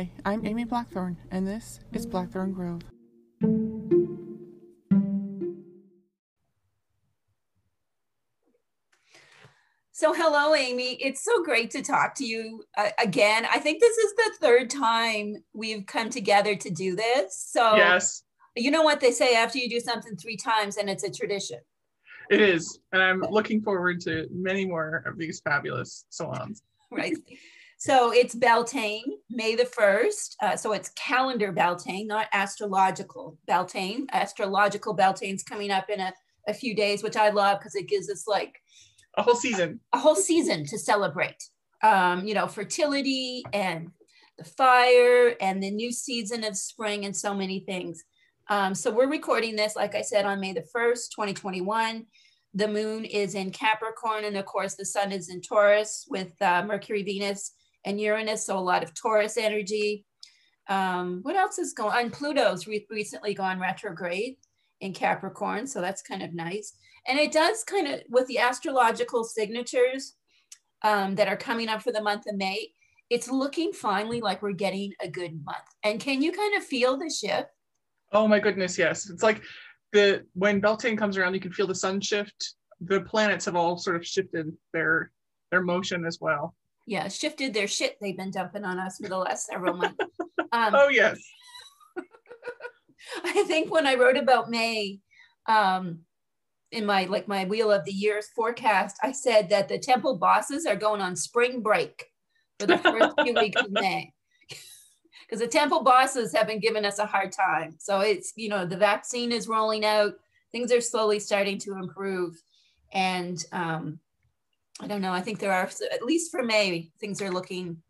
Hi, I'm Amy Blackthorn, and this is Blackthorn Grove. So, hello, Amy. It's so great to talk to you uh, again. I think this is the third time we've come together to do this. So, yes, you know what they say after you do something three times and it's a tradition. it is. And I'm looking forward to many more of these fabulous salons. right? So it's Beltane, May the 1st. Uh, so it's calendar Beltane, not astrological Beltane. Astrological Beltane's coming up in a, a few days, which I love because it gives us like A whole season. a whole season to celebrate. Um, you know, fertility and the fire and the new season of spring and so many things. Um, so we're recording this, like I said, on May the 1st, 2021. The moon is in Capricorn, and of course, the sun is in Taurus with uh, Mercury, Venus, and Uranus. So a lot of Taurus energy. Um, what else is going on? Pluto's re- recently gone retrograde in Capricorn. So that's kind of nice. And it does kind of, with the astrological signatures um, that are coming up for the month of May, it's looking finally like we're getting a good month. And can you kind of feel the shift? Oh my goodness, yes. It's like the when Beltane comes around, you can feel the sun shift. The planets have all sort of shifted their their motion as well. Yeah, shifted their shit they've been dumping on us for the last several months. Um, Oh yes. I think when I wrote about May, um, in my like my wheel of the years forecast, I said that the temple bosses are going on spring break for the first few weeks of May. Because the temple bosses have been giving us a hard time. So it's, you know, the vaccine is rolling out, things are slowly starting to improve. And um, I don't know, I think there are, at least for May, things are looking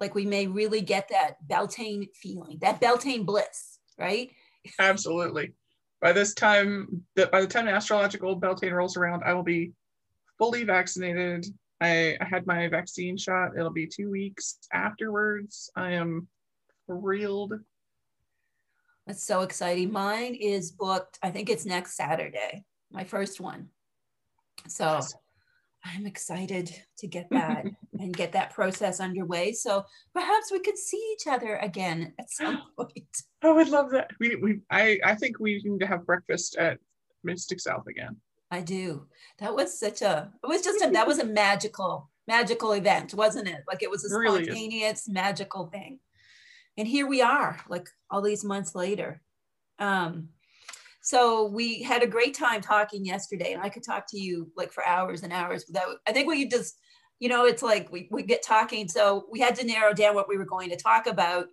like we may really get that Beltane feeling, that Beltane bliss, right? Absolutely. By this time, by the time the astrological Beltane rolls around, I will be fully vaccinated. I, I had my vaccine shot. It'll be two weeks afterwards. I am thrilled. That's so exciting. Mine is booked, I think it's next Saturday, my first one. So Yes. I'm excited to get that and get that process underway. So perhaps we could see each other again at some point. I would love that. We, we I, I think we need to have breakfast at Mystic South again. I do. That was such a, it was just a, that was a magical, magical event, wasn't it? Like it was a It really spontaneous, magical thing. And here we are, like all these months later. Um, so we had a great time talking yesterday, and I could talk to you like for hours and hours without, I think we just, you know, it's like we, we get talking. So we had to narrow down what we were going to talk about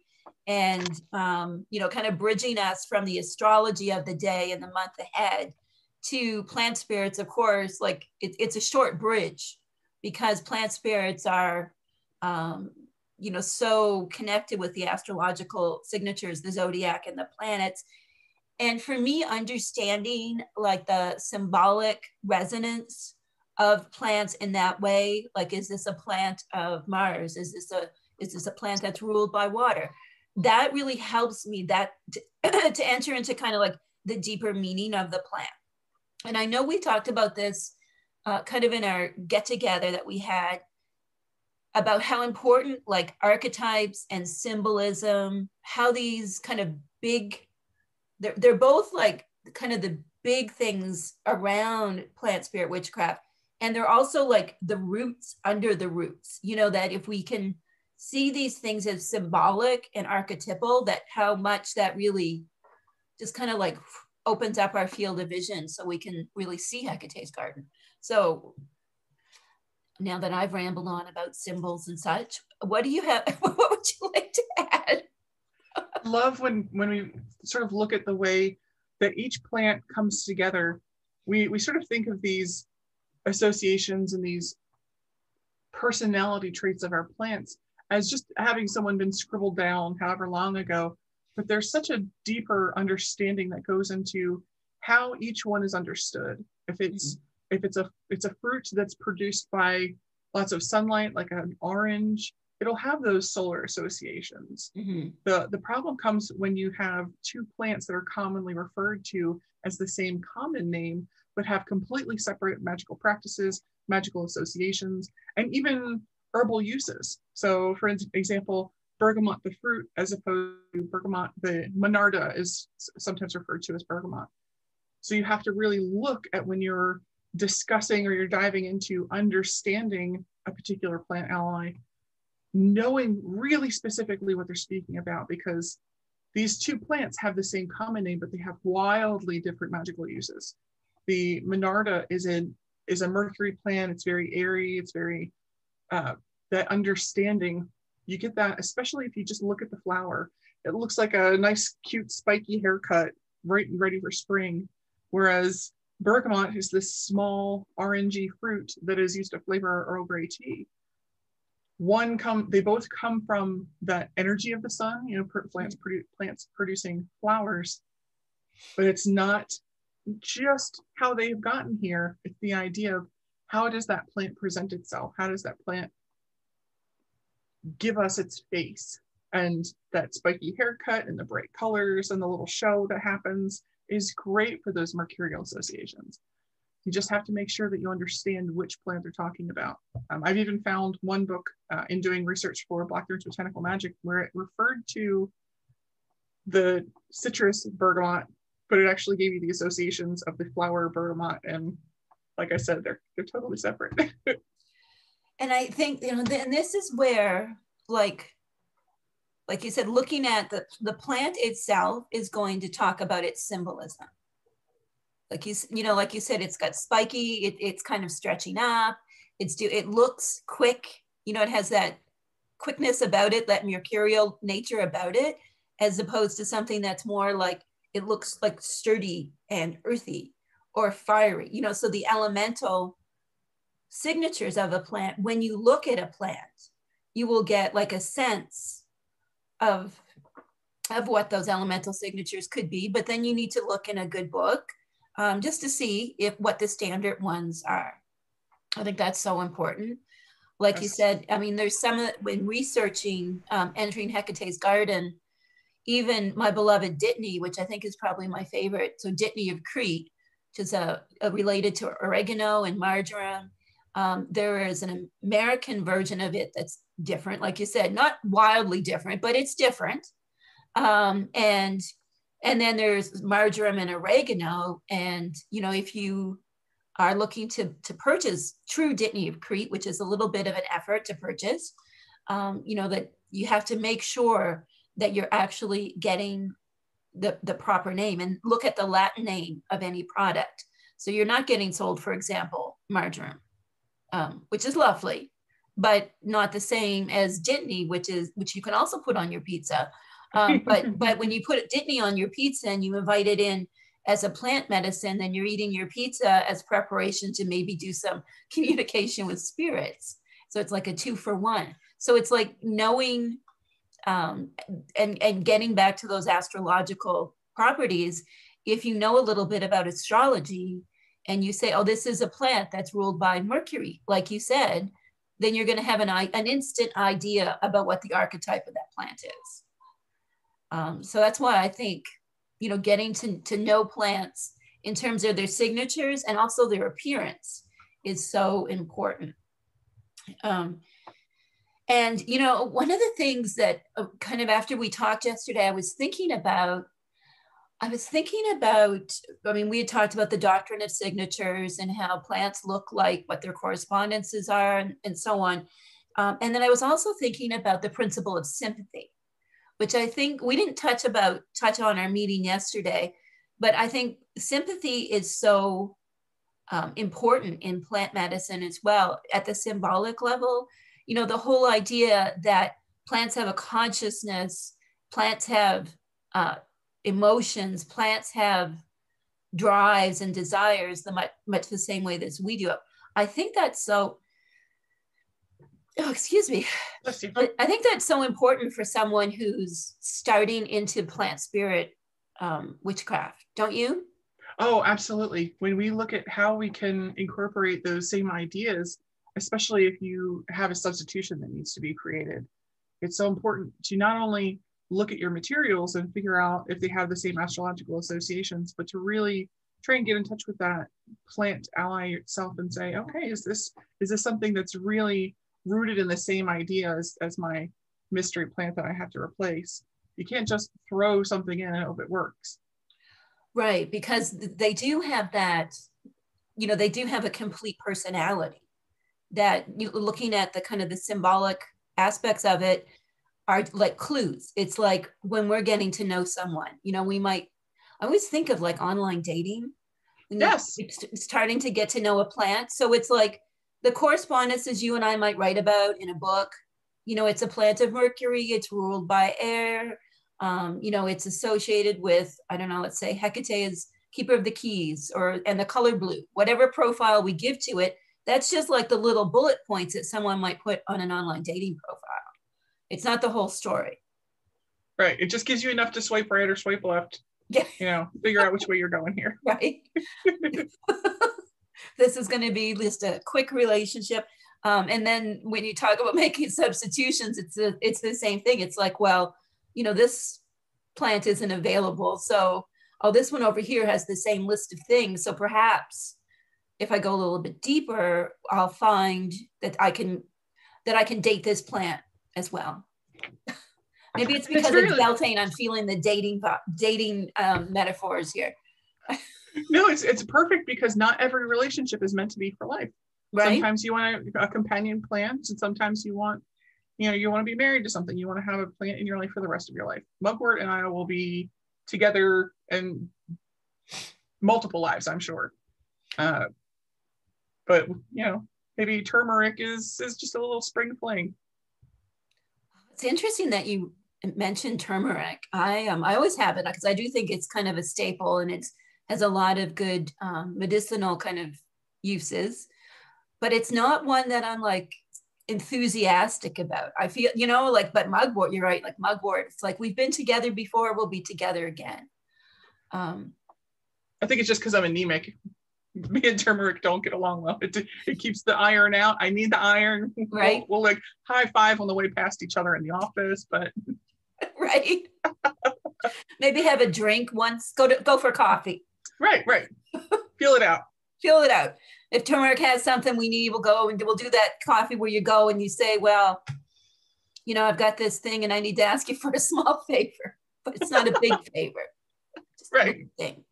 and, um, you know, kind of bridging us from the astrology of the day and the month ahead to plant spirits, of course, like it, it's a short bridge because plant spirits are, um, you know, so connected with the astrological signatures, the zodiac and the planets. And for me, understanding like the symbolic resonance of plants in that way, like is this a plant of Mars? Is this a is this a plant that's ruled by water? That really helps me that to, to enter into kind of like the deeper meaning of the plant. And I know we talked about this uh, kind of in our get together that we had about how important like archetypes and symbolism, how these kind of big, they're, they're both like kind of the big things around plant spirit witchcraft. And they're also like the roots under the roots, you know, that if we can see these things as symbolic and archetypal, that how much that really just kind of like opens up our field of vision so we can really see Hecate's garden. So now that I've rambled on about symbols and such, what do you have? What would you like to add? love when when we sort of look at the way that each plant comes together we we sort of think of these associations and these personality traits of our plants as just having someone been scribbled down however long ago but there's such a deeper understanding that goes into how each one is understood. If it's if it's a it's a fruit that's produced by lots of sunlight like an orange it'll have those solar associations. Mhm. the the problem comes when you have two plants that are commonly referred to as the same common name but have completely separate magical practices magical associations and even herbal uses. So for example bergamot the fruit as opposed to bergamot the monarda is sometimes referred to as bergamot. So you have to really look at when you're discussing or you're diving into understanding a particular plant ally knowing really specifically what they're speaking about because these two plants have the same common name but they have wildly different magical uses. The monarda is in is a mercury plant. It's very airy. It's very uh, that understanding you get that especially if you just look at the flower. It looks like a nice cute spiky haircut right and ready for spring. Whereas bergamot is this small orangey fruit that is used to flavor earl grey tea one come they both come from that energy of the sun you know plants produ- plants producing flowers. But it's not just how they've gotten here it's the idea of how does that plant present itself? How does that plant give us its face? And that spiky haircut and the bright colors and the little show that happens is great for those mercurial associations you just have to make sure that you understand which plant they're talking about. Um, I've even found one book uh, in doing research for Blackthorn's Botanical Magic where it referred to the citrus bergamot, but it actually gave you the associations of the flower bergamot. And like I said, they're, they're totally separate. and I think, you know, and this is where like, like you said, looking at the, the plant itself is going to talk about its symbolism like you you know like you said it's got spiky it, it's kind of stretching up. It's do it looks quick. You know it has that quickness about it that mercurial nature about it as opposed to something that's more like it looks like sturdy and earthy or fiery. You know so the elemental signatures of a plant when you look at a plant you will get like a sense of of what those elemental signatures could be but then you need to look in a good book um, just to see if what the standard ones are. I think that's so important. Like yes. you said, I mean, there's some when researching um, entering Hecate's garden, even my beloved Dittany, which I think is probably my favorite. So Dittany of Crete, which is a, a related to oregano and marjoram. Um, there is an American version of it that's different, like you said, not wildly different, but it's different. Um, and and then there's marjoram and oregano. And, you know, if you are looking to, to purchase true Dittany of Crete, which is a little bit of an effort to purchase, um, you know, that you have to make sure that you're actually getting the, the proper name and look at the Latin name of any product. So you're not getting sold, for example, marjoram, um, which is lovely, but not the same as Dittany, which is which you can also put on your pizza um, but but when you put Dittany on your pizza and you invite it in as a plant medicine, then you're eating your pizza as preparation to maybe do some communication with spirits. So it's like a two for one. So it's like knowing um, and and getting back to those astrological properties. If you know a little bit about astrology and you say, "Oh, this is a plant that's ruled by Mercury," like you said, then you're going to have an an instant idea about what the archetype of that plant is. Um, so that's why I think, you know, getting to, to know plants in terms of their signatures and also their appearance is so important. Um, and, you know, one of the things that uh, kind of after we talked yesterday, I was thinking about, I was thinking about, I mean, we had talked about the doctrine of signatures and how plants look like, what their correspondences are, and, and so on. Um, and then I was also thinking about the principle of sympathy which I think we didn't touch about touch on our meeting yesterday, but I think sympathy is so um, important in plant medicine as well at the symbolic level. You know, the whole idea that plants have a consciousness, plants have uh, emotions, plants have drives and desires the much, much the same way that we do. I think that's so oh, excuse me. I think that's so important for someone who's starting into plant spirit um, witchcraft, don't you? Oh, absolutely. When we look at how we can incorporate those same ideas, especially if you have a substitution that needs to be created, it's so important to not only look at your materials and figure out if they have the same astrological associations, but to really try and get in touch with that plant ally itself and say, okay, is this is this something that's really rooted in the same idea as, as my mystery plant that I have to replace. You can't just throw something in and hope it works. Right, because they do have that, you know, they do have a complete personality that you looking at the kind of the symbolic aspects of it are like clues. It's like when we're getting to know someone, you know, we might, I always think of like online dating. Yes. Starting to get to know a plant. So it's like the correspondences you and I might write about in a book. You know, it's a plant of Mercury, it's ruled by air. Um, you know, it's associated with, I don't know, let's say Hecate is keeper of the keys or and the color blue, whatever profile we give to it, that's just like the little bullet points that someone might put on an online dating profile. It's not the whole story. Right. It just gives you enough to swipe right or swipe left. Yeah. You know, figure out which way you're going here. Right. this is going to be just a quick relationship. Um, and then when you talk about making substitutions, it's a, it's the same thing. It's like, well, you know, this plant isn't available. So, oh, this one over here has the same list of things. So perhaps if I go a little bit deeper, I'll find that I can that I can date this plant as well. Maybe it's because it's, really, Beltane. I'm feeling the dating dating um, metaphors here. no, it's it's perfect because not every relationship is meant to be for life. Right? Sometimes you want a, a companion plant, and sometimes you want, you know, you want to be married to something. You want to have a plant in your life for the rest of your life. Mugwort and I will be together in multiple lives, I'm sure. Uh, but you know, maybe turmeric is is just a little spring fling. It's interesting that you mentioned turmeric. I um I always have it because I do think it's kind of a staple and it has a lot of good um, medicinal kind of uses, but it's not one that I'm like enthusiastic about. I feel you know like but mugwort. You're right. Like mugwort. It's like we've been together before. We'll be together again. Um, I think it's just because I'm anemic. me and turmeric don't get along well. It, it keeps the iron out. I need the iron. Right. We'll, we'll like high five on the way past each other in the office, but right. Maybe have a drink once. Go to go for coffee. Right, right. Feel it out. Feel it out. If turmeric has something we need, we'll go and we'll do that coffee where you go and you say, well, you know, I've got this thing and I need to ask you for a small favor, but it's not a big favor. right. thing.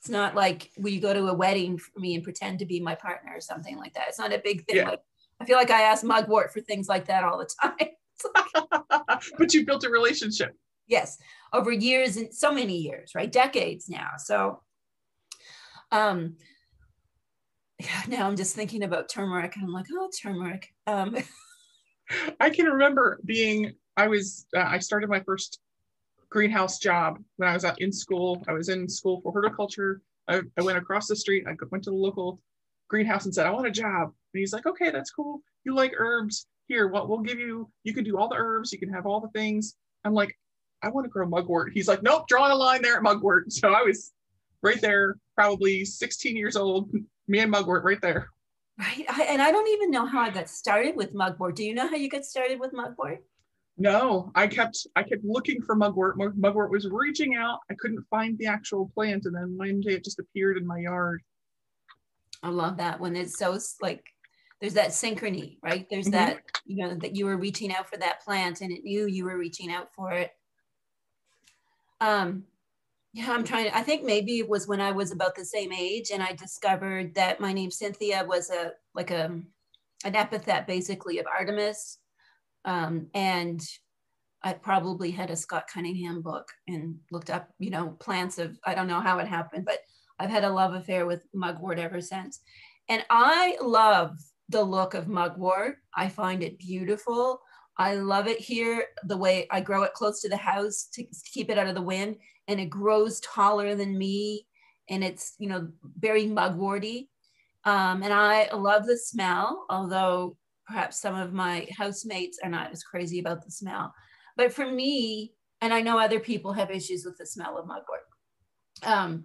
It's not like we go to a wedding for me and pretend to be my partner or something like that. It's not a big thing. Yeah. Like, I feel like I ask Mugwort for things like that all the time. Like, but you built a relationship. Yes, over years and so many years, right? Decades now. So, um, now I'm just thinking about turmeric and I'm like, oh, turmeric. Um, I can remember being, I was, uh, I started my first greenhouse job when I was in school. I was in school for horticulture. I, I went across the street. I went to the local greenhouse and said, I want a job. And he's like, okay, that's cool. You like herbs. Here, what we'll give you, you can do all the herbs, you can have all the things. I'm like, I want to grow mugwort. He's like, nope, drawing a line there at mugwort. So I was right there, probably 16 years old, me and mugwort right there. Right. I, and I don't even know how I got started with mugwort. Do you know how you got started with mugwort? No, I kept I kept looking for mugwort. Mugwort was reaching out. I couldn't find the actual plant, and then one day it just appeared in my yard. I love that when it's so like there's that synchrony, right? There's mm-hmm. that you know that you were reaching out for that plant, and it knew you were reaching out for it. Um, yeah, I'm trying. I think maybe it was when I was about the same age, and I discovered that my name Cynthia was a like a an epithet, basically, of Artemis um, and I probably had a Scott Cunningham book and looked up, you know, plants of, I don't know how it happened, but I've had a love affair with mugwort ever since. And I love the look of mugwort. I find it beautiful. I love it here, the way I grow it close to the house to keep it out of the wind. And it grows taller than me. And it's, you know, very mugworty. Um, and I love the smell, although perhaps some of my housemates are not as crazy about the smell. But for me, and I know other people have issues with the smell of mugwort. Um,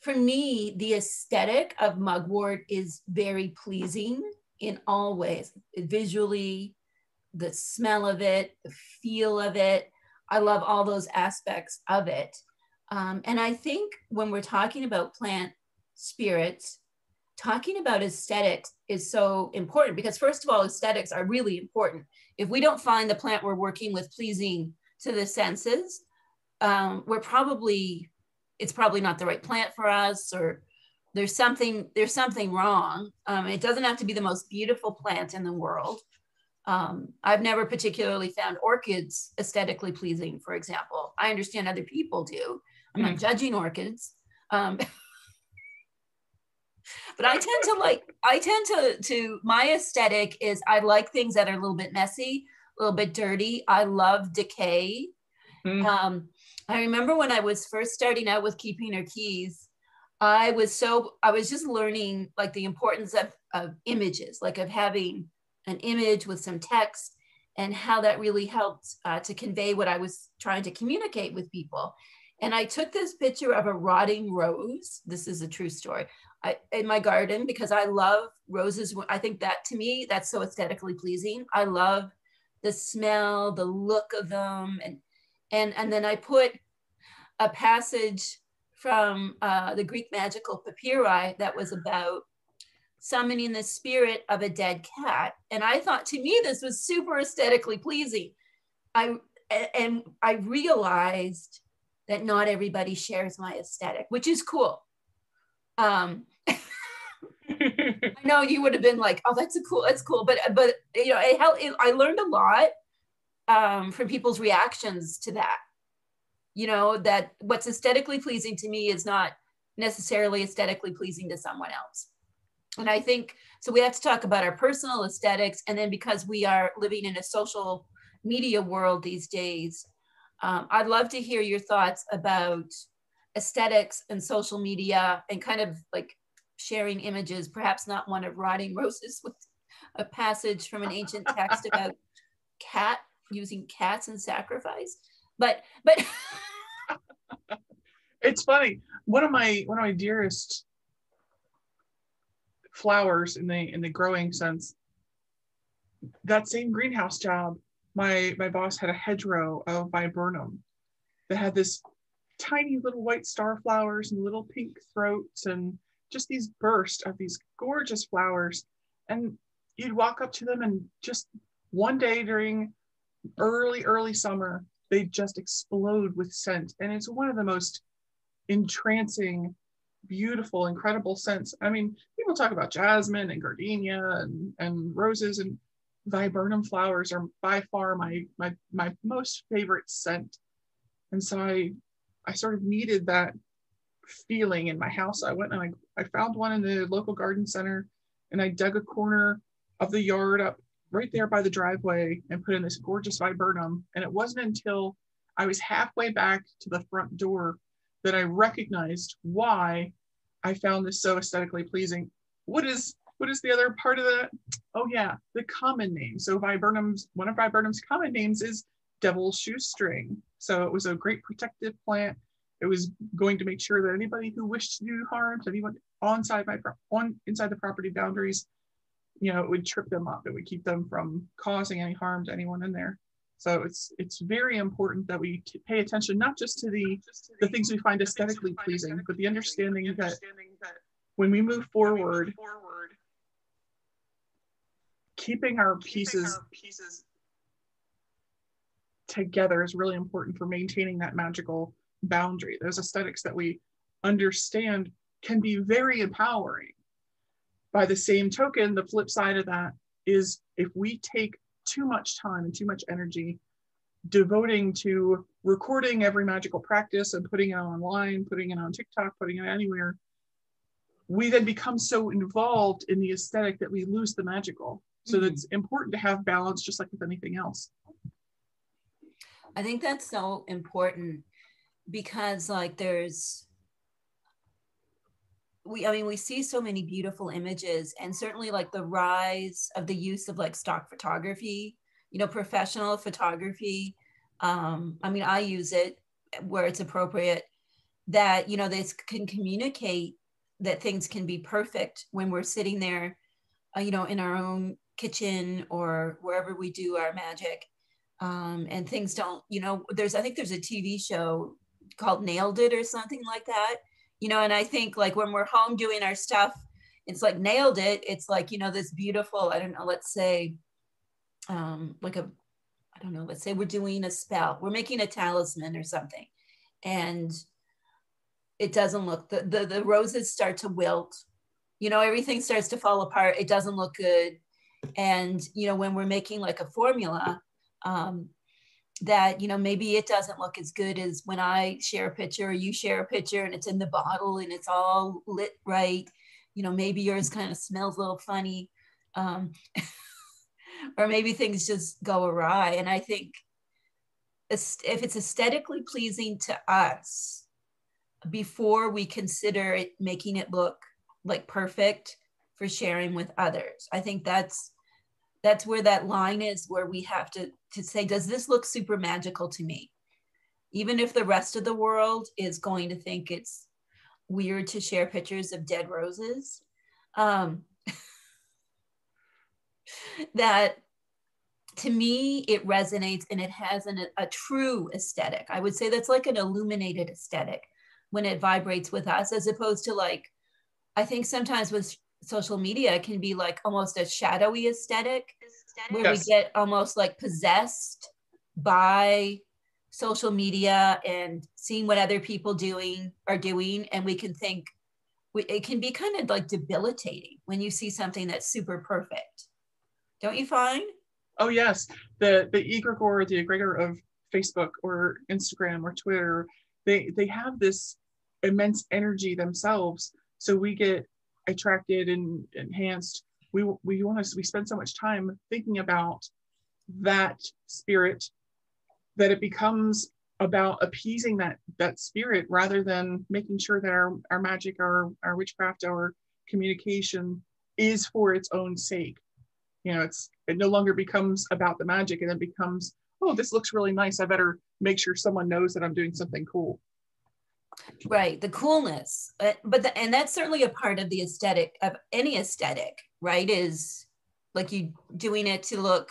for me, the aesthetic of mugwort is very pleasing in all ways visually, the smell of it, the feel of it. I love all those aspects of it. Um, and I think when we're talking about plant spirits, talking about aesthetics is so important because first of all aesthetics are really important if we don't find the plant we're working with pleasing to the senses um, we're probably it's probably not the right plant for us or there's something there's something wrong um, it doesn't have to be the most beautiful plant in the world um, i've never particularly found orchids aesthetically pleasing for example i understand other people do i'm not judging orchids um, but I tend to like I tend to to my aesthetic is I like things that are a little bit messy, a little bit dirty. I love decay. Mm. Um, I remember when I was first starting out with keeping her keys, I was so I was just learning like the importance of, of images, like of having an image with some text and how that really helped uh, to convey what I was trying to communicate with people. And I took this picture of a rotting rose. This is a true story. I, in my garden because I love roses. I think that to me, that's so aesthetically pleasing. I love the smell, the look of them. And, and, and then I put a passage from uh, the Greek magical papyri that was about summoning the spirit of a dead cat. And I thought to me, this was super aesthetically pleasing. I, and I realized that not everybody shares my aesthetic, which is cool. Um, I know you would have been like, oh, that's a cool, that's cool. But, but, you know, it it, I learned a lot um, from people's reactions to that. You know, that what's aesthetically pleasing to me is not necessarily aesthetically pleasing to someone else. And I think, so we have to talk about our personal aesthetics. And then because we are living in a social media world these days, um, I'd love to hear your thoughts about aesthetics and social media and kind of like sharing images, perhaps not one of rotting roses with a passage from an ancient text about cat using cats in sacrifice. But but it's funny. One of my one of my dearest flowers in the in the growing sense. That same greenhouse job, my my boss had a hedgerow of viburnum that had this tiny little white star flowers and little pink throats and just these bursts of these gorgeous flowers. And you'd walk up to them and just one day during early, early summer, they just explode with scent. And it's one of the most entrancing, beautiful, incredible scents. I mean, people talk about jasmine and gardenia and, and roses and viburnum flowers are by far my my my most favorite scent. And so I I sort of needed that feeling in my house. I went and I, I found one in the local garden center and I dug a corner of the yard up right there by the driveway and put in this gorgeous viburnum. And it wasn't until I was halfway back to the front door that I recognized why I found this so aesthetically pleasing. What is what is the other part of that? Oh yeah, the common name. So viburnums, one of viburnum's common names is devil's shoestring. So it was a great protective plant it was going to make sure that anybody who wished to do harm to anyone on my on inside the property boundaries, you know, it would trip them up. It would keep them from causing any harm to anyone in there. So it's it's very important that we pay attention not just to the the things we find aesthetically pleasing, but the understanding that when we move forward, keeping our pieces together is really important for maintaining that magical boundary. Those aesthetics that we understand can be very empowering. By the same token, the flip side of that is if we take too much time and too much energy devoting to recording every magical practice and putting it online, putting it on TikTok, putting it anywhere, we then become so involved in the aesthetic that we lose the magical. So mm-hmm. it's important to have balance just like with anything else. I think that's so important because like there's we i mean we see so many beautiful images and certainly like the rise of the use of like stock photography you know professional photography um i mean i use it where it's appropriate that you know this can communicate that things can be perfect when we're sitting there uh, you know in our own kitchen or wherever we do our magic um, and things don't you know there's i think there's a tv show called Nailed It or something like that. You know, and I think like when we're home doing our stuff it's like nailed it. It's like you know this beautiful i don't know let's say um like a i don't know let's say we're doing a spell. We're making a talisman or something. And it doesn't look the, the the roses start to wilt. You know everything starts to fall apart. It doesn't look good. And you know when we're making like a formula um that you know maybe it doesn't look as good as when i share a picture or you share a picture and it's in the bottle and it's all lit right you know maybe yours kind of smells a little funny um or maybe things just go awry. And i think if it's aesthetically pleasing to us before we consider it making it look like perfect for sharing with others. I think that's that's where that line is where we have to to say does this look super magical to me even if the rest of the world is going to think it's weird to share pictures of dead roses um, that to me it resonates and it has an, a true aesthetic i would say that's like an illuminated aesthetic when it vibrates with us as opposed to like i think sometimes with social media it can be like almost a shadowy aesthetic, aesthetic. Where yes. we get almost like possessed by social media and seeing what other people doing are doing and we can think we, it can be kind of like debilitating when you see something that's super perfect. Don't you find? Oh yes. The the egregore the egregore of facebook or instagram or twitter they they have this immense energy themselves. So we get attracted and enhanced we we want to we spend so much time thinking about that spirit that it becomes about appeasing that that spirit rather than making sure that our, our magic our our witchcraft our communication is for its own sake. You know it's it no longer becomes about the magic and it becomes oh this looks really nice. I better make sure someone knows that i'm doing something cool right the coolness uh, but the, and that's certainly a part of the aesthetic of any aesthetic right is like you doing it to look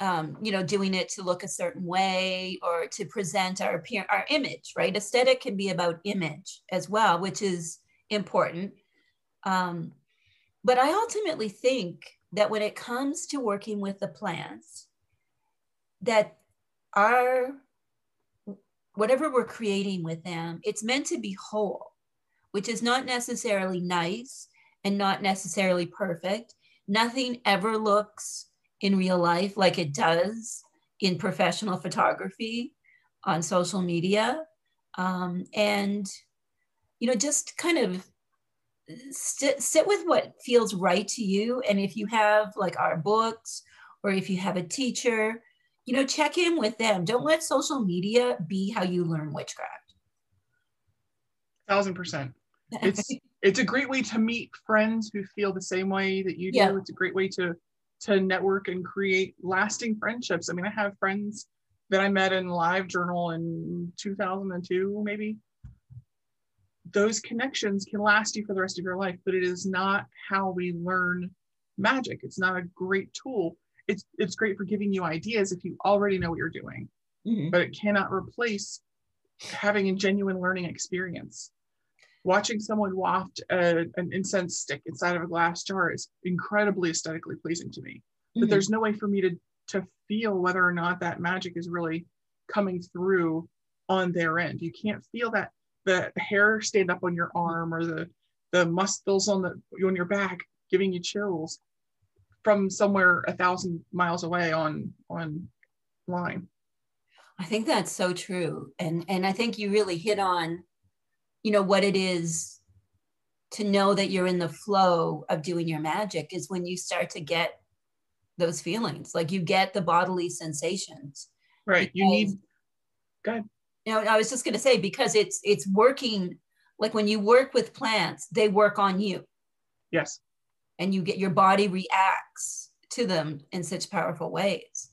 um, you know doing it to look a certain way or to present our appear our image right? Aesthetic can be about image as well which is important. Um, but i ultimately think that when it comes to working with the plants that our whatever we're creating with them, it's meant to be whole, which is not necessarily nice and not necessarily perfect. Nothing ever looks in real life like it does in professional photography on social media. Um, and, you know, just kind of sit, sit with what feels right to you. And if you have like our books or if you have a teacher you know, check in with them. Don't let social media be how you learn witchcraft. Thousand percent. It's it's a great way to meet friends who feel the same way that you do. Yeah. It's a great way to to network and create lasting friendships. I mean, I have friends that I met in Live Journal in 2002, maybe. Those connections can last you for the rest of your life, but it is not how we learn magic. It's not a great tool it's it's great for giving you ideas if you already know what you're doing mm-hmm. but it cannot replace having a genuine learning experience watching someone waft a, an incense stick inside of a glass jar is incredibly aesthetically pleasing to me mm-hmm. but there's no way for me to to feel whether or not that magic is really coming through on their end you can't feel that the, hair stand up on your arm or the the muscles on the on your back giving you chills from somewhere a thousand miles away on on line. I think that's so true. And and i think you really hit on you know what it is to know that you're in the flow of doing your magic is when you start to get those feelings. Like you get the bodily sensations. Right. You need good you know i was just going to say because it's it's working like when you work with plants they work on you. Yes and you get your body mm-hmm. reacts to them in such powerful ways.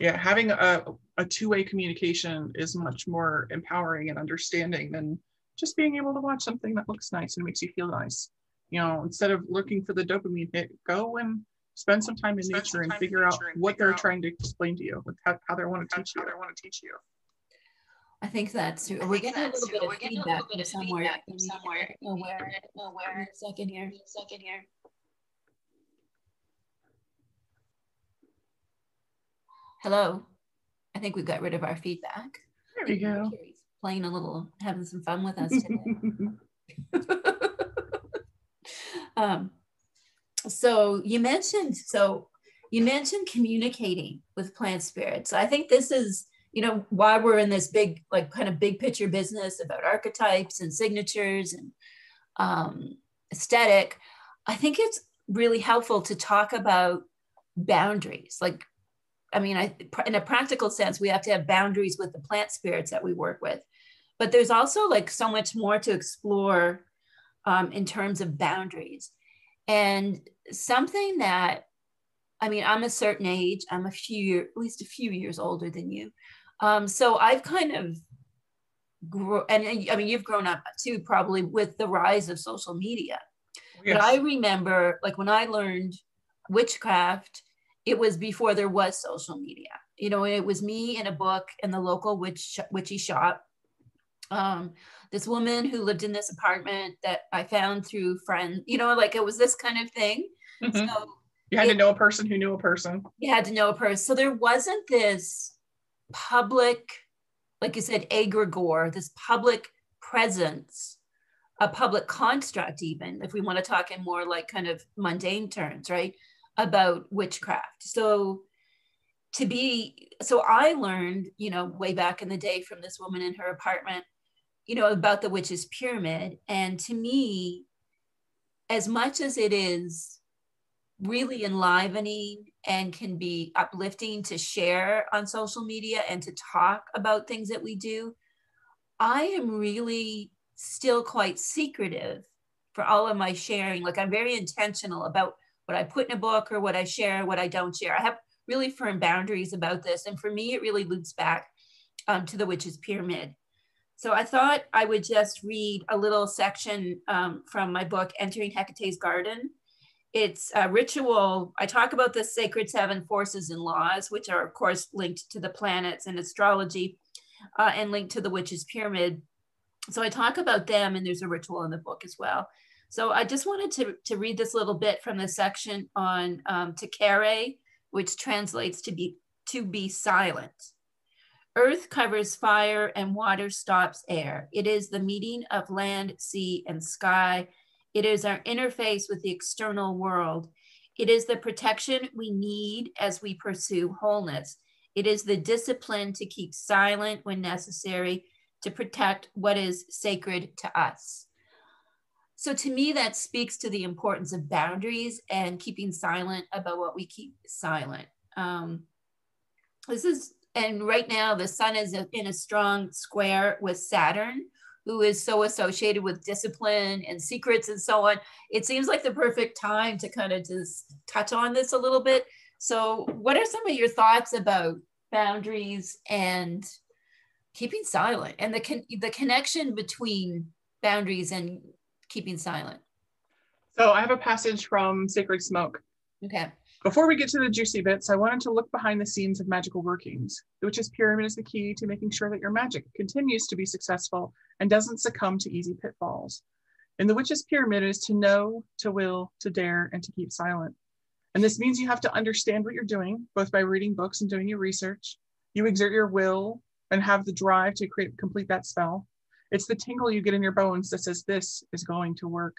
Yeah having a, a two-way communication is much more empowering and understanding than just being able to watch something that looks nice and makes you feel nice. You know instead of looking for the dopamine hit go and spend some time in spend nature and figure out what they're out. trying to explain to you how, how they want to touch you, they want to teach you they want to teach you I think that's true. We're getting a little bit of feedback from somewhere. From somewhere. Nowhere. Nowhere. Second here. Second here. Hello. I think we got rid of our feedback. There we go. Playing a little, having some fun with us today. um, so you mentioned, so you mentioned communicating with plant spirits. I think this is, you know, why we're in this big, like kind of big picture business about archetypes and signatures and um, aesthetic. I think it's really helpful to talk about boundaries, like I mean, I, in a practical sense, we have to have boundaries with the plant spirits that we work with. But there's also like so much more to explore um, in terms of boundaries. And something that, I mean, I'm a certain age, I'm a few, at least a few years older than you. Um, so I've kind of, grow, and I mean, you've grown up too, probably with the rise of social media. Yes. But I remember like when I learned witchcraft it was before there was social media. You know, it was me in a book in the local witch witchy shop. Um, this woman who lived in this apartment that I found through friends. You know, like it was this kind of thing. Mm-hmm. So you had it, to know a person who knew a person. You had to know a person. So there wasn't this public, like you said, egregore, this public presence, a public construct, even if we want to talk in more like kind of mundane terms, right? about witchcraft. So to be so I learned, you know, way back in the day from this woman in her apartment, you know, about the witch's pyramid. And to me, as much as it is really enlivening and can be uplifting to share on social media and to talk about things that we do, I am really still quite secretive for all of my sharing. Like I'm very intentional about what I put in a book or what I share, what I don't share. I have really firm boundaries about this. And for me, it really loops back um, to the witch's pyramid. So I thought I would just read a little section um, from my book, Entering Hecate's Garden. It's a ritual. I talk about the sacred seven forces and laws, which are, of course, linked to the planets and astrology uh, and linked to the witch's pyramid. So I talk about them, and there's a ritual in the book as well. So I just wanted to, to read this little bit from the section on um, Tacere, which translates to be to be silent. Earth covers fire and water stops air. It is the meeting of land, sea, and sky. It is our interface with the external world. It is the protection we need as we pursue wholeness. It is the discipline to keep silent when necessary to protect what is sacred to us. So to me, that speaks to the importance of boundaries and keeping silent about what we keep silent. Um, this is, and right now the sun is in a strong square with Saturn, who is so associated with discipline and secrets and so on. It seems like the perfect time to kind of just touch on this a little bit. So, what are some of your thoughts about boundaries and keeping silent and the con- the connection between boundaries and keeping silent? So I have a passage from Sacred Smoke. Okay. Before we get to the juicy bits, I wanted to look behind the scenes of magical workings. The Witch's Pyramid is the key to making sure that your magic continues to be successful and doesn't succumb to easy pitfalls. In the Witch's Pyramid is to know, to will, to dare, and to keep silent. And this means you have to understand what you're doing, both by reading books and doing your research. You exert your will and have the drive to create, complete that spell. It's the tingle you get in your bones that says this is going to work.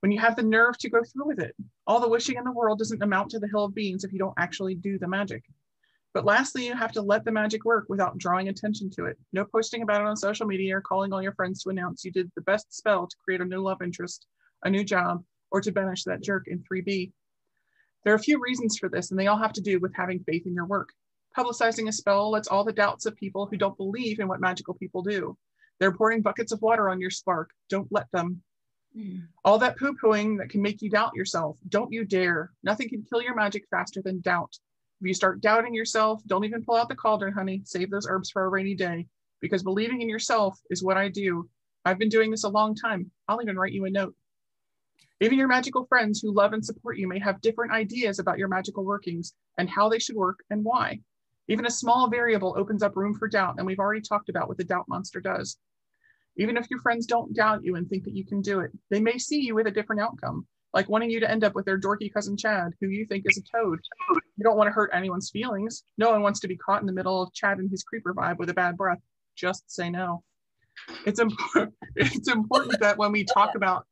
When you have the nerve to go through with it, all the wishing in the world doesn't amount to the hill of beans if you don't actually do the magic. But lastly, you have to let the magic work without drawing attention to it. No posting about it on social media or calling all your friends to announce you did the best spell to create a new love interest, a new job, or to banish that jerk in 3B. There are a few reasons for this, and they all have to do with having faith in your work. Publicizing a spell lets all the doubts of people who don't believe in what magical people do. They're pouring buckets of water on your spark. Don't let them. Mm. All that poo pooing that can make you doubt yourself, don't you dare. Nothing can kill your magic faster than doubt. If you start doubting yourself, don't even pull out the cauldron, honey. Save those herbs for a rainy day because believing in yourself is what I do. I've been doing this a long time. I'll even write you a note. Even your magical friends who love and support you may have different ideas about your magical workings and how they should work and why. Even a small variable opens up room for doubt, and we've already talked about what the doubt monster does. Even if your friends don't doubt you and think that you can do it, they may see you with a different outcome, like wanting you to end up with their dorky cousin Chad, who you think is a toad. You don't want to hurt anyone's feelings. No one wants to be caught in the middle of Chad and his creeper vibe with a bad breath. Just say no. It's important. It's important that when we talk about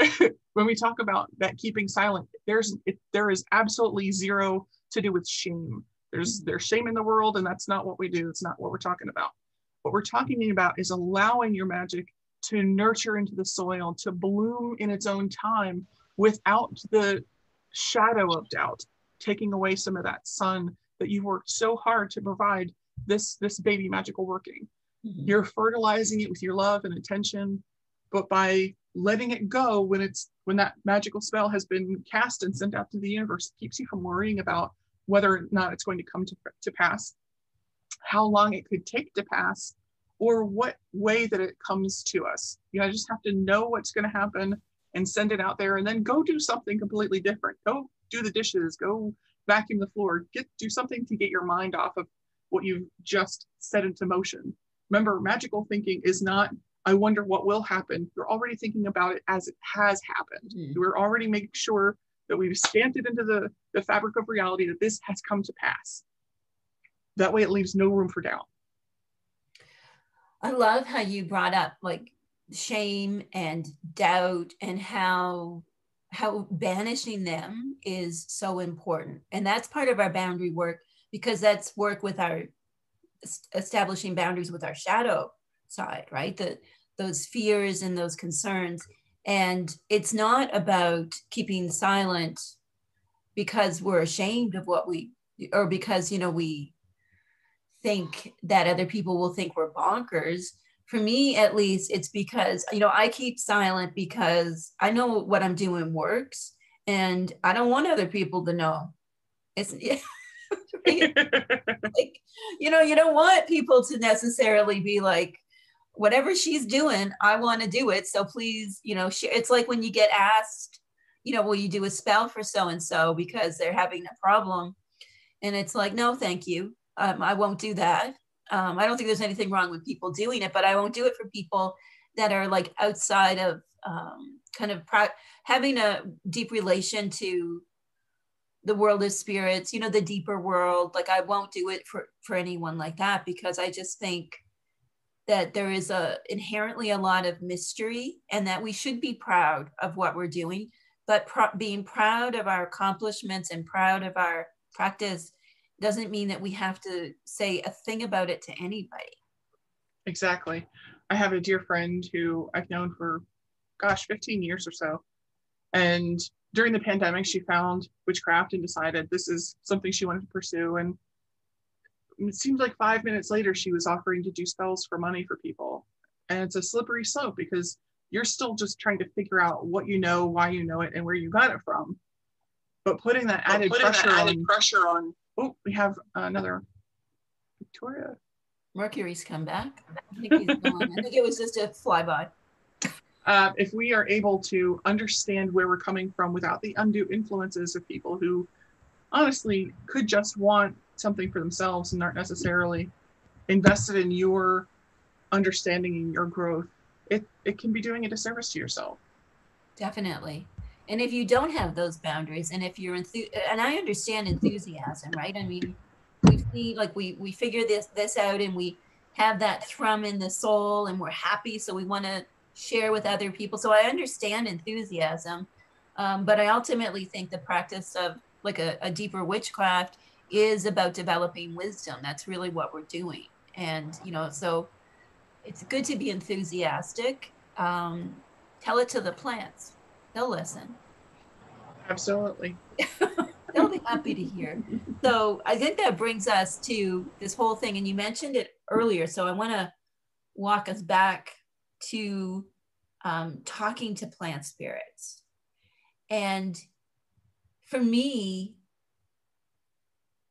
when we talk about that keeping silent, there's it, there is absolutely zero to do with shame. There's there's shame in the world, and that's not what we do. It's not what we're talking about. What we're talking about is allowing your magic to nurture into the soil, to bloom in its own time without the shadow of doubt, taking away some of that sun that you've worked so hard to provide this, this baby magical working. Mm-hmm. You're fertilizing it with your love and attention, but by letting it go when it's when that magical spell has been cast and sent out to the universe, keeps you from worrying about whether or not it's going to come to, to pass how long it could take to pass, or what way that it comes to us. You know, I just have to know what's going to happen and send it out there and then go do something completely different. Go do the dishes, go vacuum the floor, get do something to get your mind off of what you've just set into motion. Remember, magical thinking is not I wonder what will happen. You're already thinking about it as it has happened. Mm. We're already making sure that we've stamped it into the, the fabric of reality that this has come to pass. That way it leaves no room for doubt. I love how you brought up like shame and doubt and how how banishing them is so important. And that's part of our boundary work because that's work with our establishing boundaries with our shadow side, right? The those fears and those concerns. And it's not about keeping silent because we're ashamed of what we or because you know we think that other people will think we're bonkers. For me, at least, it's because, you know, I keep silent because I know what I'm doing works and I don't want other people to know. It's yeah, like, you know, you don't want people to necessarily be like, whatever she's doing, I want to do it. So please, you know, share. it's like when you get asked, you know, will you do a spell for so and so because they're having a problem? And it's like, no, thank you. Um, I won't do that. Um, I don't think there's anything wrong with people doing it, but I won't do it for people that are like outside of um, kind of pro- having a deep relation to the world of spirits, you know, the deeper world. Like I won't do it for for anyone like that because I just think that there is a inherently a lot of mystery and that we should be proud of what we're doing but pro- being proud of our accomplishments and proud of our practice doesn't mean that we have to say a thing about it to anybody. Exactly. I have a dear friend who I've known for, gosh, 15 years or so. And during the pandemic, she found witchcraft and decided this is something she wanted to pursue. And it seems like five minutes later, she was offering to do spells for money for people. And it's a slippery slope because you're still just trying to figure out what you know, why you know it, and where you got it from. But putting that added, putting pressure, that added on, pressure on Oh, we have another Victoria. Mercury's come back. I think, he's gone. I think it was just a flyby. Uh, if we are able to understand where we're coming from without the undue influences of people who honestly could just want something for themselves and aren't necessarily invested in your understanding and your growth, it, it can be doing a disservice to yourself. Definitely and if you don't have those boundaries and if you're enth- and i understand enthusiasm right? I mean we see like we we figure this this out and we have that thrum in the soul and we're happy so we want to share with other people. So i understand enthusiasm um, but i ultimately think the practice of like a, a deeper witchcraft is about developing wisdom. That's really what we're doing. And you know so it's good to be enthusiastic um, tell it to the plants they'll listen. Absolutely. they'll be happy to hear. So I think that brings us to this whole thing, and you mentioned it earlier. So I want to walk us back to um, talking to plant spirits. And for me,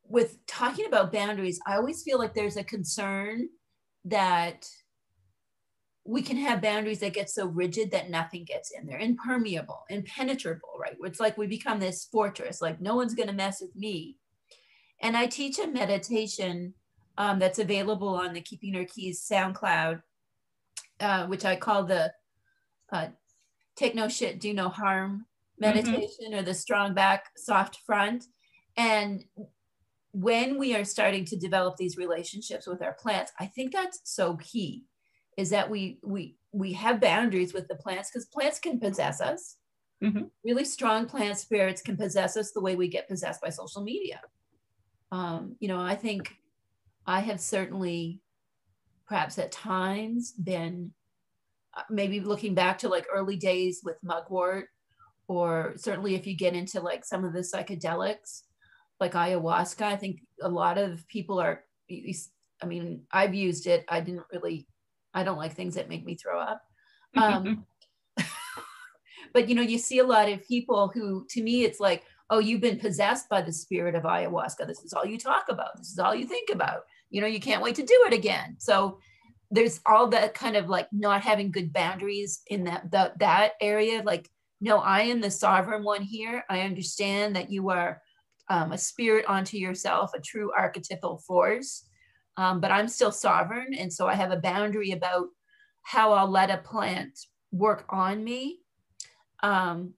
with talking about boundaries, I always feel like there's a concern that we can have boundaries that get so rigid that nothing gets in there, impermeable, impenetrable, right? It's like we become this fortress, like no one's going to mess with me. And I teach a meditation um, that's available on the Keeping Her Keys SoundCloud, uh, which I call the uh, Take No Shit, Do No Harm meditation mm-hmm. or the strong back, soft front. And when we are starting to develop these relationships with our plants, I think that's so key is that we we we have boundaries with the plants because plants can possess us. Mm-hmm. Really strong plant spirits can possess us the way we get possessed by social media. Um, you know, I think I have certainly, perhaps at times, been uh, maybe looking back to like early days with mugwort, or certainly if you get into like some of the psychedelics, like ayahuasca, I think a lot of people are. I mean, I've used it. I didn't really. I don't like things that make me throw up. Um, but you know, you see a lot of people who, to me, it's like, oh, you've been possessed by the spirit of ayahuasca. This is all you talk about. This is all you think about you know you can't wait to do it again so there's all that kind of like not having good boundaries in that that, that area like no i am the sovereign one here i understand that you are um, a spirit onto yourself a true archetypal force um, but i'm still sovereign and so i have a boundary about how i'll let a plant work on me um,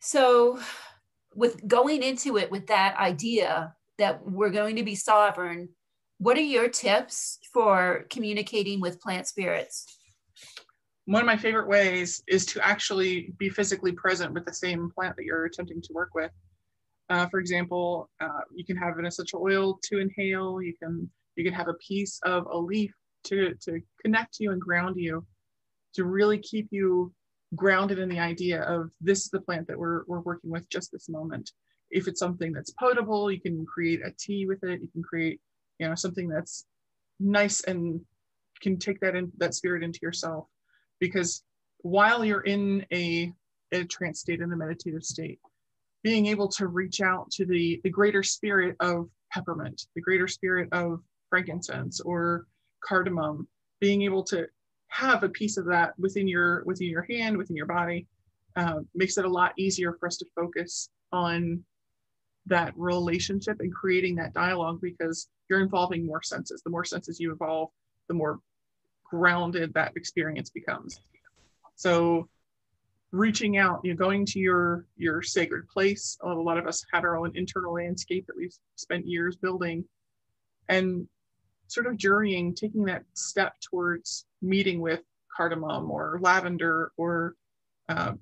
so with going into it with that idea that we're going to be sovereign. What are your tips for communicating with plant spirits? One of my favorite ways is to actually be physically present with the same plant that you're attempting to work with. Uh, for example, uh, you can have an essential oil to inhale. You can you can have a piece of a leaf to to connect you and ground you, to really keep you grounded in the idea of this is the plant that we're we're working with just this moment if it's something that's potable, you can create a tea with it. You can create, you know, something that's nice and can take that in that spirit into yourself. Because while you're in a, a trance state, in a meditative state, being able to reach out to the, the greater spirit of peppermint, the greater spirit of frankincense or cardamom, being able to have a piece of that within your within your hand, within your body, uh, makes it a lot easier for us to focus on that relationship and creating that dialogue because you're involving more senses. The more senses you involve, the more grounded that experience becomes. So reaching out, you know, going to your your sacred place. A lot of us have our own internal landscape that we've spent years building and sort of journeying, taking that step towards meeting with cardamom or lavender or uh,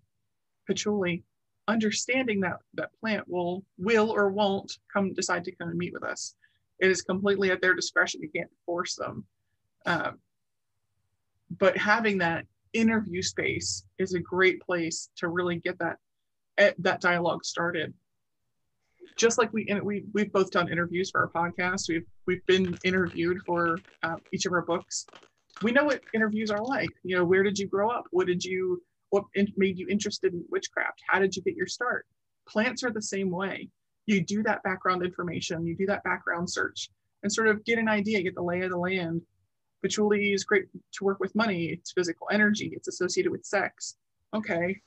patchouli understanding that that plant will will or won't come decide to come and meet with us. It is completely at their discretion. You can't force them. Um, but having that interview space is a great place to really get that eh, that dialogue started just like we we we've both done interviews for our podcast we've we've been interviewed for uh, each of our books we know what interviews are like you know where did you grow up what did you what made you interested in witchcraft? How did you get your start? Plants are the same way. You do that background information, you do that background search, and sort of get an idea, get the lay of the land. Patchouli is great to work with money. It's physical energy. It's associated with sex. Okay,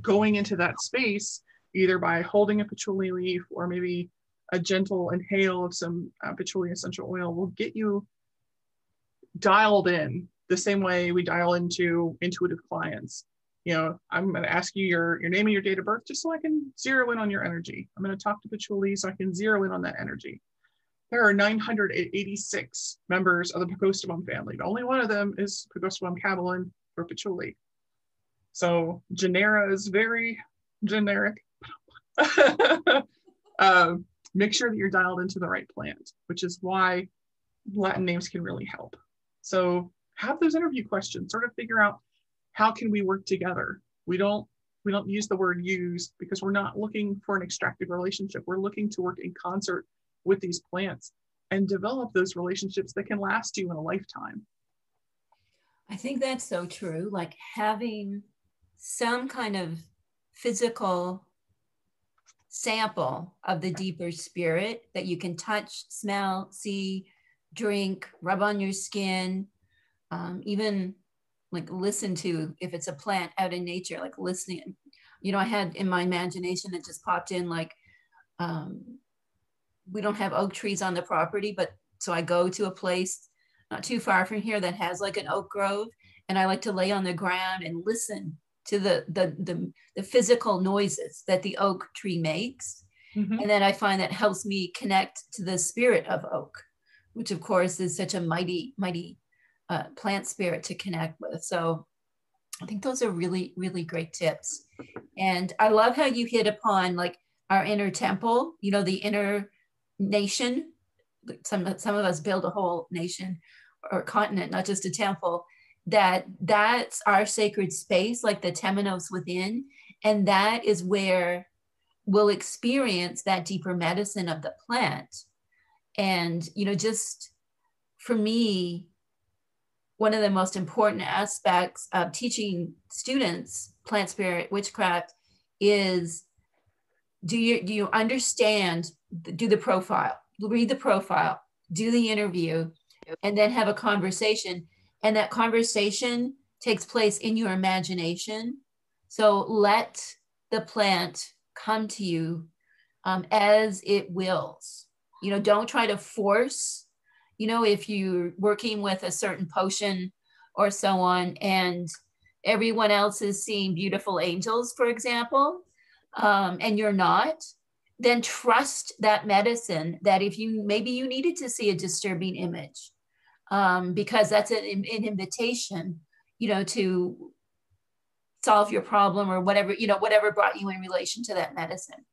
going into that space either by holding a patchouli leaf or maybe a gentle inhale of some uh, patchouli essential oil will get you dialed in the same way we dial into intuitive clients. You know, I'm going to ask you your, your name and your date of birth just so I can zero in on your energy. I'm going to talk to Patchouli so I can zero in on that energy. There are 986 members of the Pogostemon family. The only one of them is Pogostemon cabalin for Patchouli. So genera is very generic. uh, make sure that you're dialed into the right plant, which is why Latin names can really help. So have those interview questions, sort of figure out how can we work together. We don't we don't use the word use because we're not looking for an extractive relationship. We're looking to work in concert with these plants and develop those relationships that can last you in a lifetime. I think that's so true. Like having some kind of physical sample of the deeper spirit that you can touch, smell, see, drink, rub on your skin, um, even like listen to if it's a plant out in nature, like listening. You know, I had in my imagination it just popped in like um, we don't have oak trees on the property, but so I go to a place not too far from here that has like an oak grove, and I like to lay on the ground and listen to the the the, the physical noises that the oak tree makes. Mhm. And then I find that helps me connect to the spirit of oak, which of course is such a mighty, mighty uh, plant spirit to connect with. So I think those are really, really great tips. And I love how you hit upon like our inner temple, you know, the inner nation. Some, some of us build a whole nation or continent, not just a temple. That that's our sacred space, like the temenos within. And that is where we'll experience that deeper medicine of the plant. And, you know, just for me, one of the most important aspects of teaching students plant spirit witchcraft is do you do you understand do the profile read the profile do the interview and then have a conversation. And that conversation takes place in your imagination. So let the plant come to you um, as it wills. You know don't try to force you know if you're working with a certain potion or so on and everyone else is seeing beautiful angels for example um, and you're not then trust that medicine that if you maybe you needed to see a disturbing image um, because that's an, an invitation you know to solve your problem or whatever you know whatever brought you in relation to that medicine.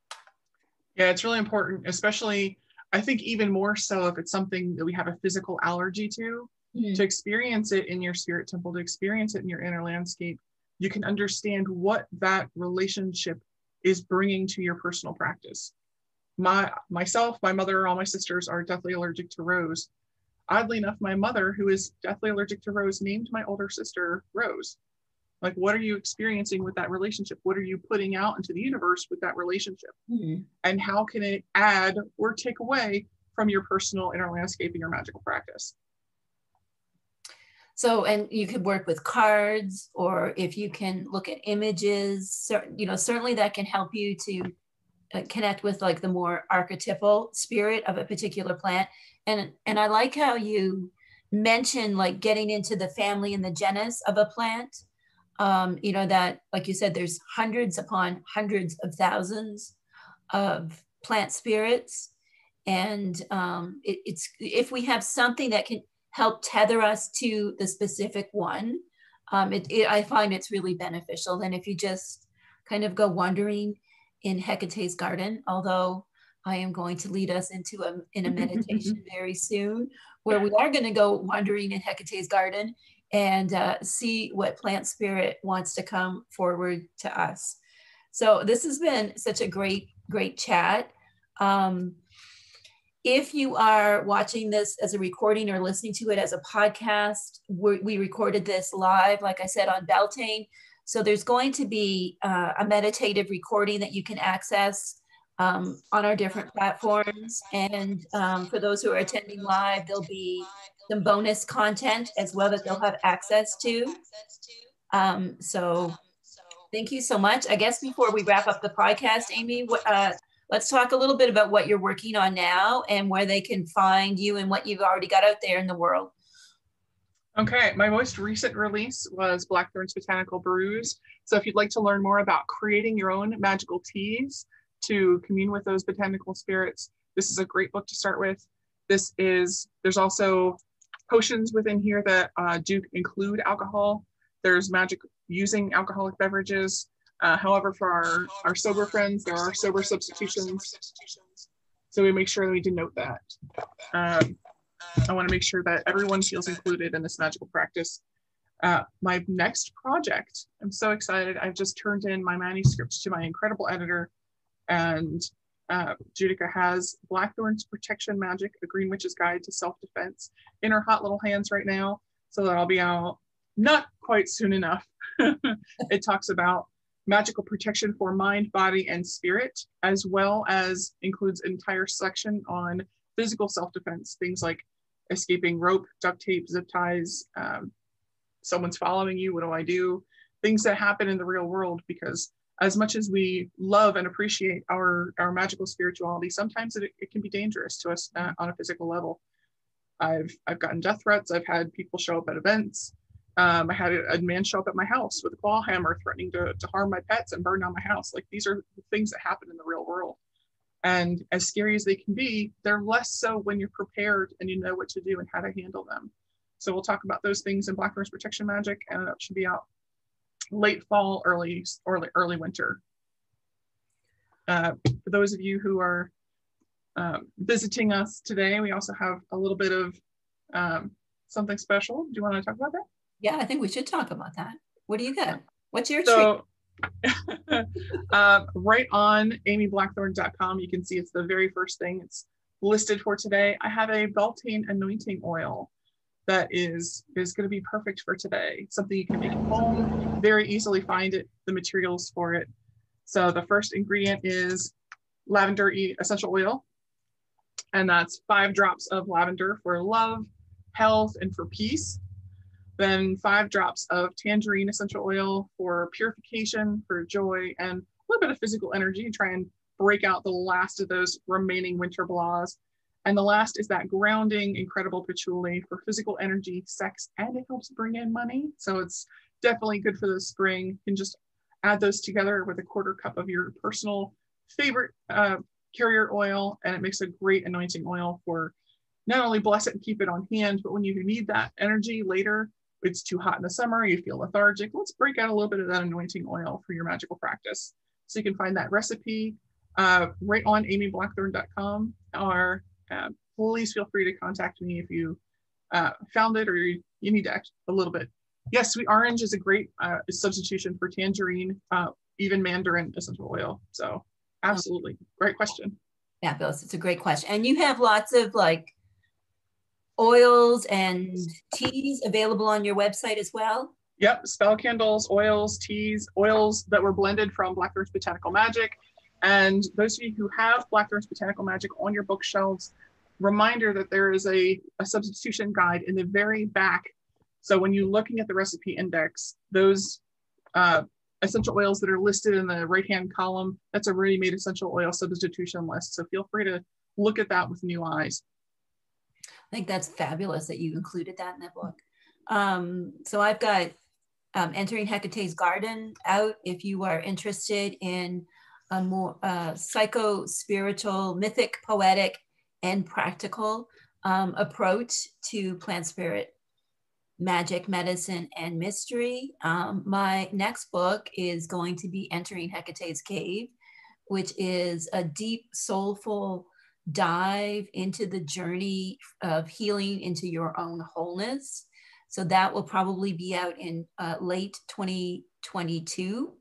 Yeah, it's really important, especially I think even more so if it's something that we have a physical allergy to, to experience it in your spirit temple, to experience it in your inner landscape, you can understand what that relationship is bringing to your personal practice. My myself, my mother, all my sisters are deathly allergic to rose. Oddly enough, my mother, who is deathly allergic to rose, named my older sister Rose. Like, what are you experiencing with that relationship? What are you putting out into the universe with that relationship? Mhm. and how can it add or take away from your personal inner landscape and your magical practice So, and you could work with cards, or if you can look at images, cer- you know, certainly that can help you to uh, connect with like the more archetypal spirit of a particular plant. And and I like how you mentioned like getting into the family and the genus of a plant. Um, you know that, like you said, there's hundreds upon hundreds of thousands of plant spirits, and um, it, it's if we have something that can help tether us to the specific one, um, it, it, I find it's really beneficial than if you just kind of go wandering in Hecate's garden, although I am going to lead us into a, in a meditation very soon, where we are going to go wandering in Hecate's garden and uh, see what plant spirit wants to come forward to us. So this has been such a great, great chat. Um, if you are watching this as a recording or listening to it as a podcast, we recorded this live, like I said, on Beltane. So there's going to be uh, a meditative recording that you can access um, on our different platforms. And um, for those who are attending live, there'll be some bonus content as well that they'll have access to. Um, so thank you so much. I guess before we wrap up the podcast, Amy, what, uh, let's talk a little bit about what you're working on now and where they can find you and what you've already got out there in the world. Okay, my most recent release was Blackthorn's Botanical Brews. So if you'd like to learn more about creating your own magical teas to commune with those botanical spirits, this is a great book to start with. This is, there's also potions within here that uh, do include alcohol. There's magic using alcoholic beverages. Uh, however, for our, our sober friends, there are sober substitutions. So we make sure that we denote that. Um, I want to make sure that everyone feels included in this magical practice. Uh, my next project, I'm so excited. I've just turned in my manuscript to my incredible editor, and uh, Judika has Blackthorn's Protection Magic, A Green Witch's Guide to Self-Defense in her hot little hands right now. So that I'll be out not quite soon enough. it talks about magical protection for mind, body, and spirit, as well as includes entire section on physical self-defense, things like escaping rope, duct tape, zip ties, um, someone's following you, what do I do? Things that happen in the real world because as much as we love and appreciate our, our magical spirituality, sometimes it, it can be dangerous to us uh, on a physical level. I've, I've gotten death threats. I've had people show up at events. Um, I had a, a, man show up at my house with a claw hammer threatening to, to harm my pets and burn down my house. Like these are the things that happen in the real world. And as scary as they can be, they're less so when you're prepared and you know what to do and how to handle them. So we'll talk about those things in Blackthorn's Protection Magic, and it should be out late fall, early early early winter. Uh, for those of you who are um, visiting us today, we also have a little bit of um, something special. Do you want to talk about that? Yeah, I think we should talk about that. What do you got? What's your so, uh, right on amyblackthorn.com, you can see it's the very first thing it's listed for today. I have a Beltane anointing oil that is is going to be perfect for today. Something you can make at home, very easily find it, the materials for it. So the first ingredient is lavender essential oil, and that's five drops of lavender for love, health, and for peace. Then five drops of tangerine essential oil for purification, for joy, and a little bit of physical energy. To try and break out the last of those remaining winter blahs. And the last is that grounding, incredible patchouli for physical energy, sex, and it helps bring in money. So it's definitely good for the spring. You can just add those together with a quarter cup of your personal favorite uh, carrier oil, and it makes a great anointing oil for not only bless it and keep it on hand, but when you need that energy later, it's too hot in the summer, you feel lethargic, let's break out a little bit of that anointing oil for your magical practice. So you can find that recipe uh, right on amyblackthorn.com or uh, please feel free to contact me if you uh, found it or you, need to act a little bit. Yes, sweet orange is a great uh, substitution for tangerine, uh, even mandarin essential oil. So absolutely, great question. Fabulous. It's a great question. And you have lots of like oils and teas available on your website as well? Yep, spell candles, oils, teas, oils that were blended from Blackthorn's Botanical Magic. And those of you who have Blackthorn's Botanical Magic on your bookshelves, reminder that there is a, a substitution guide in the very back. So when you're looking at the recipe index, those uh, essential oils that are listed in the right-hand column, that's a ready-made essential oil substitution list. So feel free to look at that with new eyes. I think that's fabulous that you included that in the book. Um, so I've got um, Entering Hecate's Garden out if you are interested in a more uh, psycho spiritual, mythic, poetic, and practical um, approach to plant spirit magic, medicine, and mystery. Um, my next book is going to be Entering Hecate's Cave, which is a deep, soulful dive into the journey of healing into your own wholeness. So that will probably be out in uh, late 2022.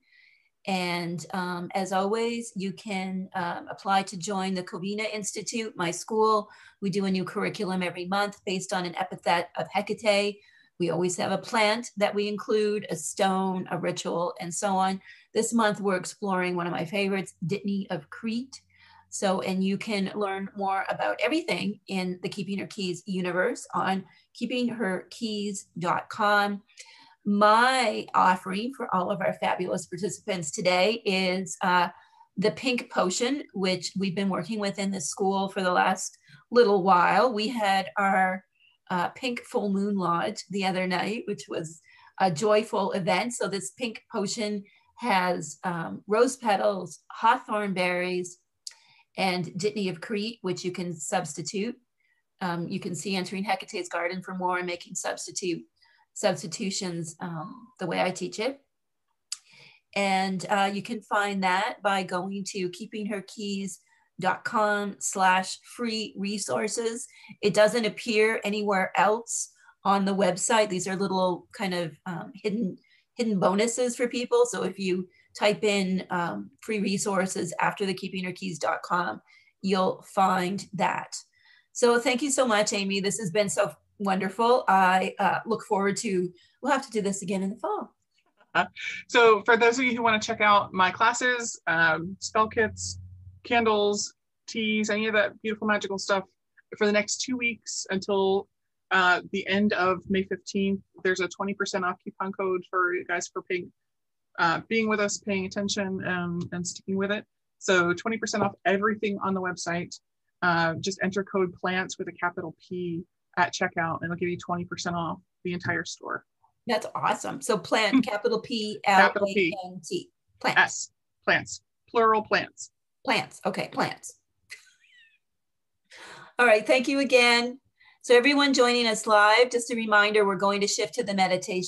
And um, as always, you can um, apply to join the Covina Institute, my school. We do a new curriculum every month based on an epithet of Hecate. We always have a plant that we include, a stone, a ritual, and so on. This month, we're exploring one of my favorites, Dittany of Crete. So, and you can learn more about everything in the Keeping Her Keys universe on keepingherkeys.com. My offering for all of our fabulous participants today is uh, the pink potion, which we've been working with in the school for the last little while. We had our uh, pink full moon lodge the other night, which was a joyful event. So, this pink potion has um, rose petals, hawthorn berries, and Dittany of Crete, which you can substitute. Um, you can see entering Hecate's garden for more and making substitute substitutions um, the way I teach it. And uh, you can find that by going to keepingherkeys.com slash free resources. It doesn't appear anywhere else on the website. These are little kind of um, hidden hidden bonuses for people. So if you type in um, free resources after the keepingherkeys.com, you'll find that. So thank you so much, Amy. This has been so wonderful. I uh, look forward to, we'll have to do this again in the fall. so for those of you who want to check out my classes, um, spell kits, candles, teas, any of that beautiful magical stuff, for the next two weeks until uh, the end of May 15th, there's a 20% off coupon code for you guys for paying uh, being with us, paying attention, um, and sticking with it. So 20% off everything on the website. Uh, just enter code plants with a capital P at checkout, and it'll give you 20% off the entire store. That's awesome. So plant, capital P L Capital P. A N T. Plants. S plants, plural plants. Plants. Okay, plants. All right, thank you again. So everyone joining us live, just a reminder, we're going to shift to the meditation.